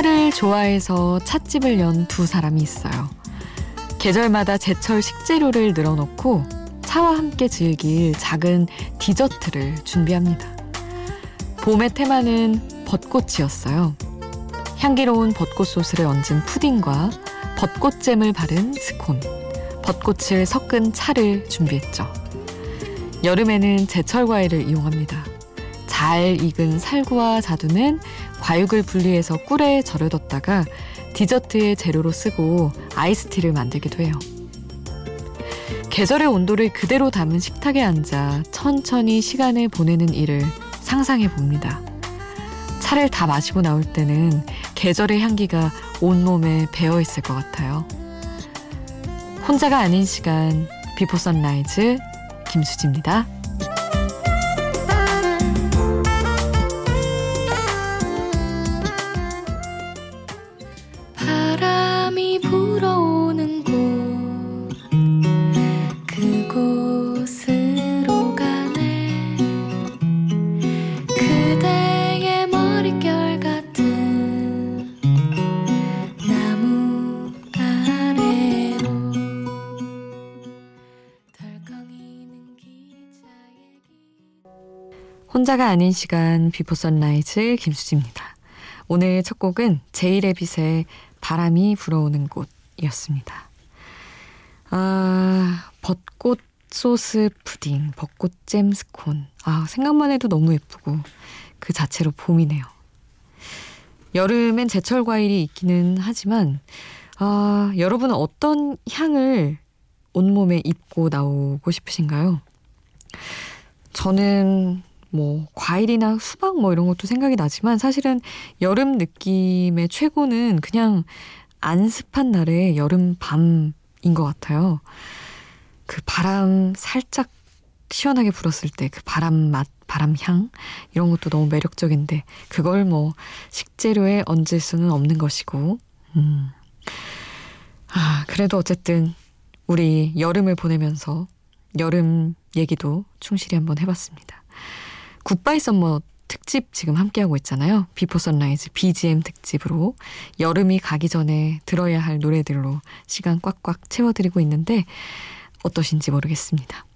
차를 좋아해서 찻집을 연 두 사람이 있어요. 계절마다 제철 식재료를 늘어놓고 차와 함께 즐길 작은 디저트를 준비합니다. 봄의 테마는 벚꽃이었어요. 향기로운 벚꽃 소스를 얹은 푸딩과 벚꽃잼을 바른 스콘, 벚꽃을 섞은 차를 준비했죠. 여름에는 제철 과일을 이용합니다. 잘 익은 살구와 자두는 과육을 분리해서 꿀에 절여뒀다가 디저트의 재료로 쓰고 아이스티를 만들기도 해요. 계절의 온도를 그대로 담은 식탁에 앉아 천천히 시간을 보내는 일을 상상해 봅니다. 차를 다 마시고 나올 때는 계절의 향기가 온몸에 배어 있을 것 같아요. 혼자가 아닌 시간 비포 선라이즈 김수지입니다. 혼자가 아닌 시간 Before Sunrise 김수지입니다. 오늘 첫 곡은 제이레빗의 바람이 불어오는 곳이었습니다. 아, 벚꽃 소스 푸딩, 벚꽃 잼 스콘. 아, 생각만 해도 너무 예쁘고 그 자체로 봄이네요. 여름엔 제철 과일이 있기는 하지만 아, 여러분은 어떤 향을 온몸에 입고 나오고 싶으신가요? 저는 뭐 과일이나 수박 뭐 이런 것도 생각이 나지만 사실은 여름 느낌의 최고는 그냥 안습한 날의 여름 밤인 것 같아요. 그 바람 살짝 시원하게 불었을 때 그 바람 맛, 바람 향 이런 것도 너무 매력적인데 그걸 뭐 식재료에 얹을 수는 없는 것이고 음. 아, 그래도 어쨌든 우리 여름을 보내면서 여름 얘기도 충실히 한번 해봤습니다. Goodbye Summer 특집 지금 함께하고 있잖아요. Before Sunrise BGM 특집으로 여름이 가기 전에 들어야 할 노래들로 시간 꽉꽉 채워드리고 있는데 어떠신지 모르겠습니다.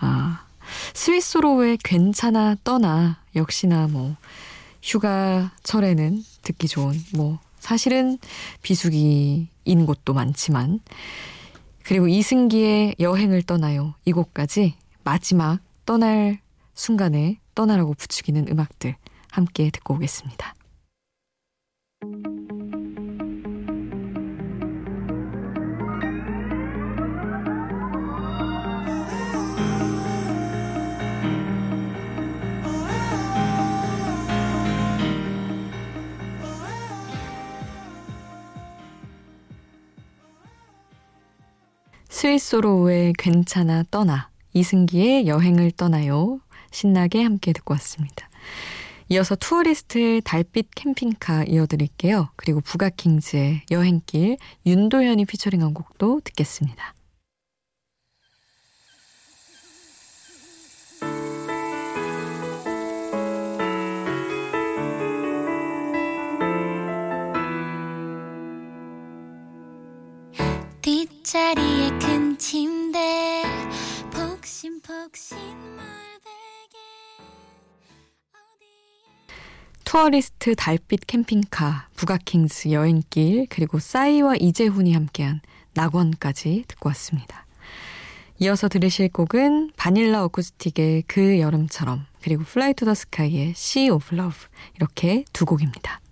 아, 스윗소로우의 괜찮아 떠나 역시나 뭐 휴가철에는 듣기 좋은 뭐 사실은 비수기인 곳도 많지만 그리고 이승기의 여행을 떠나요 이 곡까지 마지막 떠날 순간에 떠나라고 부추기는 음악들 함께 듣고 오겠습니다. 스위스로우의 괜찮아 떠나 이승기의 여행을 떠나요 신나게 함께 듣고 왔습니다. 이어서 투어리스트의 달빛 캠핑카 이어드릴게요. 그리고 부가킹즈의 여행길 윤도현이 피처링한 곡도 듣겠습니다. 뒷자리 투어리스트 달빛 캠핑카, 부가킹스 여행길, 그리고 싸이와 이재훈이 함께한 낙원까지 듣고 왔습니다. 이어서 들으실 곡은 바닐라 어쿠스틱의 그 여름처럼, 그리고 플라이 투 더 스카이의 Sea of Love 이렇게 두 곡입니다.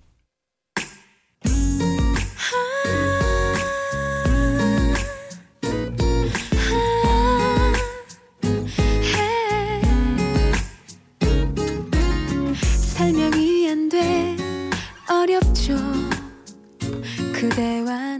어렵죠. 그대와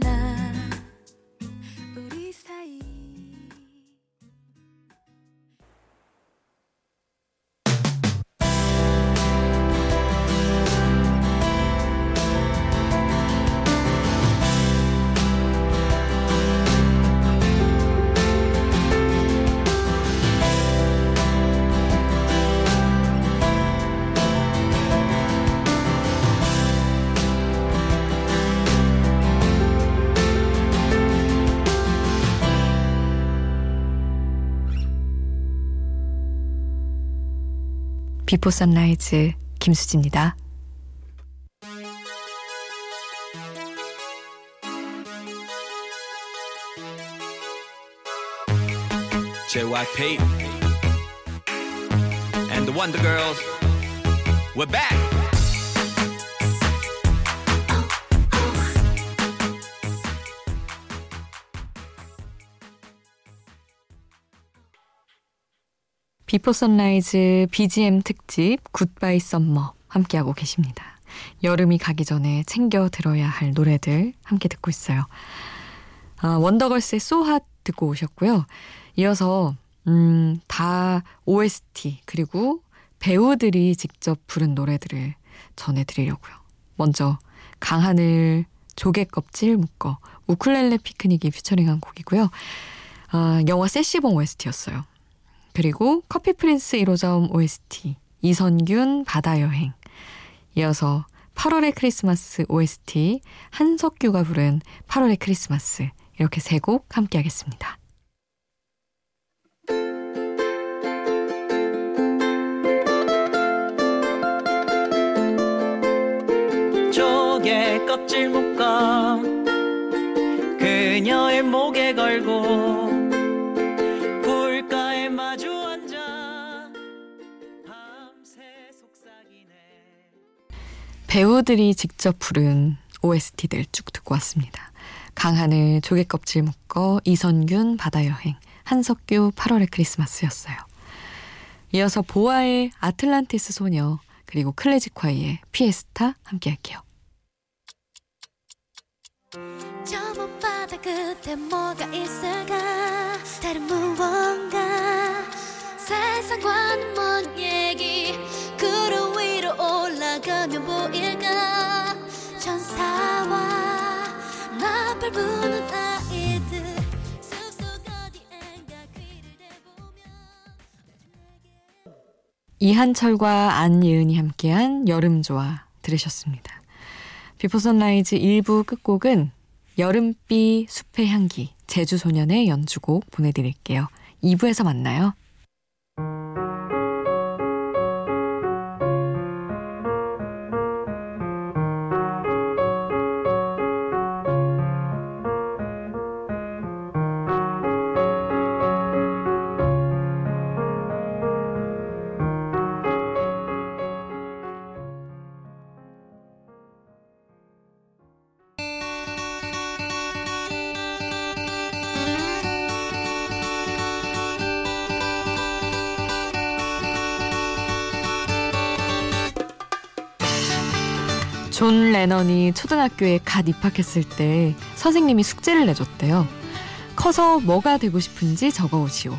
비포 선라이즈 김수지입니다. And the Wonder Girls. We're back. Before Sunrise BGM 특집 Goodbye Summer 함께하고 계십니다. 여름이 가기 전에 챙겨 들어야 할 노래들 함께 듣고 있어요. 아, 원더걸스의 So Hot 듣고 오셨고요. 이어서 음, 다 OST 그리고 배우들이 직접 부른 노래들을 전해드리려고요. 먼저 강하늘 조개 껍질 묶어 우쿨렐레 피크닉이 featuring한 곡이고요. 아, 영화 세시봉 OST였어요. 그리고 커피 프린스 1호점 OST 이선균 바다 여행 이어서 8월의 크리스마스 OST 한석규가 부른 8월의 크리스마스 이렇게 세 곡 함께 하겠습니다. 조개 껍질 묶어 그녀의 목에 걸고 배우들이 직접 부른 OST들 쭉 듣고 왔습니다. 강하늘 조개껍질 묶어 이선균 바다여행 한석규 8월의 크리스마스였어요. 이어서 보아의 아틀란티스 소녀 그리고 클래식화이의 피에스타 함께 할게요. 저 못바다 끝에 뭐가 있을까 다른 무언가 세상과는 먼 올라가면 보일까 천사와 나팔 부는 아이들 이한철과 안예은이 함께한 여름좋아 들으셨습니다. 비포 선라이즈 1부 끝곡은 여름비 숲의 향기 제주소년의 연주곡 보내드릴게요. 2부에서 만나요. 존 레넌이 초등학교에 갓 입학했을 때 선생님이 숙제를 내줬대요. 커서 뭐가 되고 싶은지 적어오시오.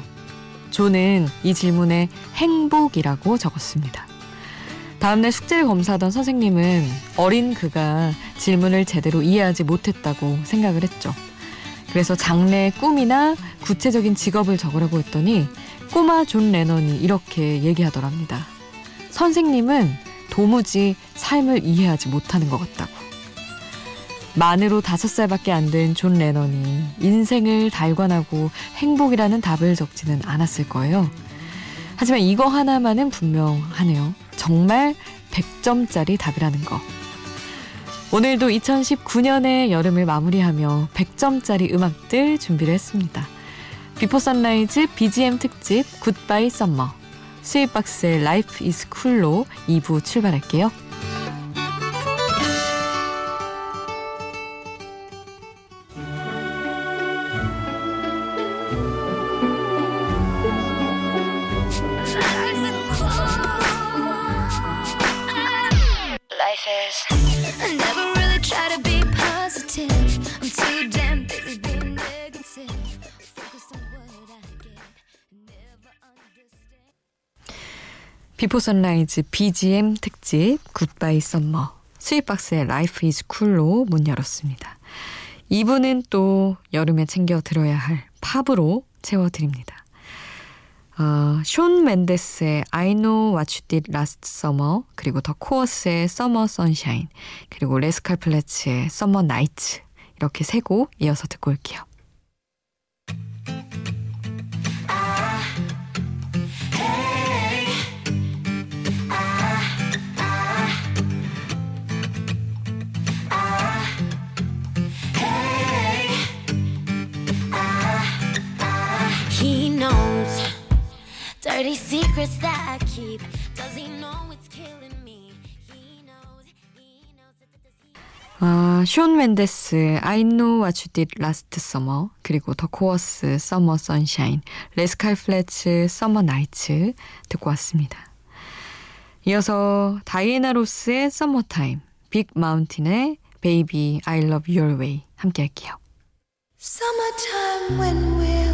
존은 이 질문에 행복이라고 적었습니다. 다음날 숙제를 검사하던 선생님은 어린 그가 질문을 제대로 이해하지 못했다고 생각을 했죠. 그래서 장래 꿈이나 구체적인 직업을 적으라고 했더니 꼬마 존 레넌이 이렇게 얘기하더랍니다. 선생님은 도무지 삶을 이해하지 못하는 것 같다고. 만으로 다섯 살밖에 안 된 존 레넌이 인생을 달관하고 행복이라는 답을 적지는 않았을 거예요. 하지만 이거 하나만은 분명하네요. 정말 100점짜리 답이라는 거. 오늘도 2019년의 여름을 마무리하며 100점짜리 음악들 준비를 했습니다. Before Sunrise BGM 특집 Goodbye Summer 스윗박스의 라이프 이스 쿨로 2부 출발할게요. Before Sunrise BGM 특집 Goodbye Summer 스윗박스의 Life Is Cool로 문 열었습니다. 2부는 또 여름에 챙겨 들어야 할 팝으로 채워드립니다. 어, 숀 멘데스의 I know what you did last summer 그리고 더 코어스의 Summer Sunshine 그리고 레스칼 플래츠의 Summer Nights 이렇게 세 곡 이어서 듣고 올게요. Secrets that I keep. Does he know it's killing me? He knows, he knows. 아, 숀 멘데스 I Know What You Did Last Summer 그리고 더 코어스 Summer Sunshine 레스칼 플래츠 Summer Nights 듣고 왔습니다. 이어서 다이애나 로스의 Summertime 빅 마운틴의 Baby I Love Your Way 함께 할게요. Summertime when will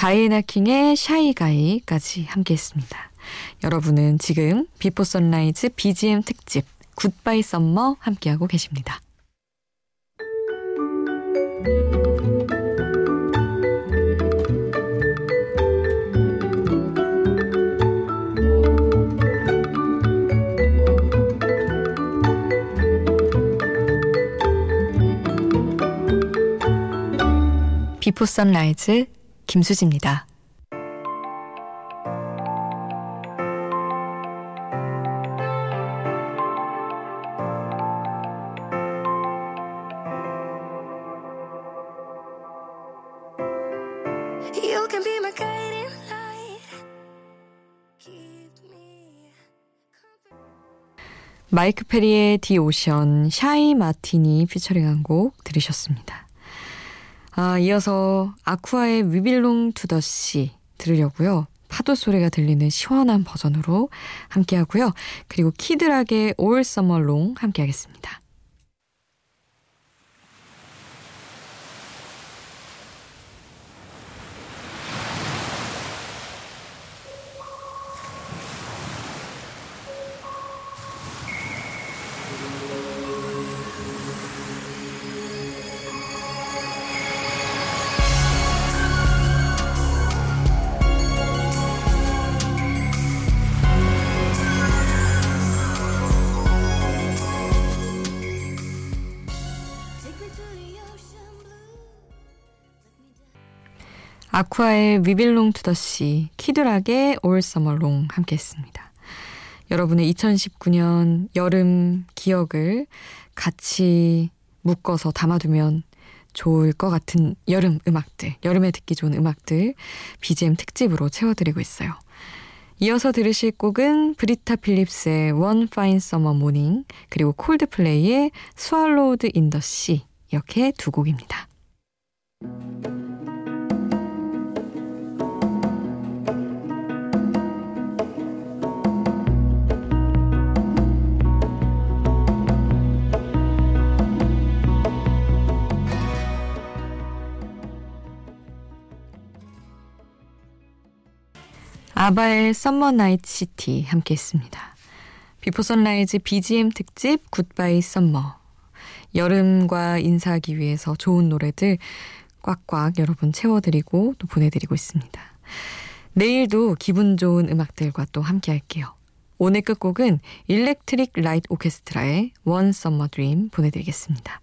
다이애나 킹의 Shy Guy까지 함께 했습니다. 여러분은 지금 Before Sunrise BGM 특집 Goodbye Summer 함께하고 계십니다. 비포 선라이즈 김수지입니다. 마이크 페리의 디 오션, 샤이 마틴이 피처링한 곡 들으셨습니다. 아, 이어서 아쿠아의 We Belong to the Sea 들으려고요. 파도 소리가 들리는 시원한 버전으로 함께 하고요. 그리고 키드락의 All Summer Long 함께 하겠습니다. 아쿠아의 We Belong to the Sea, 키드락의 All Summer Long 함께 했습니다. 여러분의 2019년 여름 기억을 같이 묶어서 담아두면 좋을 것 같은 여름 음악들, 여름에 듣기 좋은 음악들 BGM 특집으로 채워드리고 있어요. 이어서 들으실 곡은 브리타 필립스의 One Fine Summer Morning 그리고 콜드플레이의 Swallowed in the Sea 이렇게 두 곡입니다. 아바의 썸머 나이트 시티 함께 했습니다. Before Sunrise BGM 특집 Goodbye Summer. 여름과 인사하기 위해서 좋은 노래들 꽉꽉 여러분 채워드리고 또 보내드리고 있습니다. 내일도 기분 좋은 음악들과 또 함께 할게요. 오늘 끝곡은 일렉트릭 라이트 오케스트라의 One Summer Dream 보내드리겠습니다.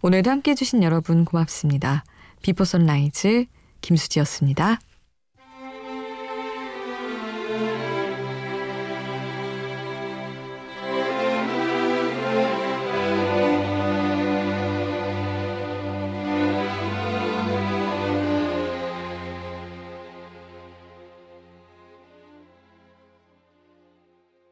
오늘도 함께 해주신 여러분 고맙습니다. Before Sunrise 김수지였습니다.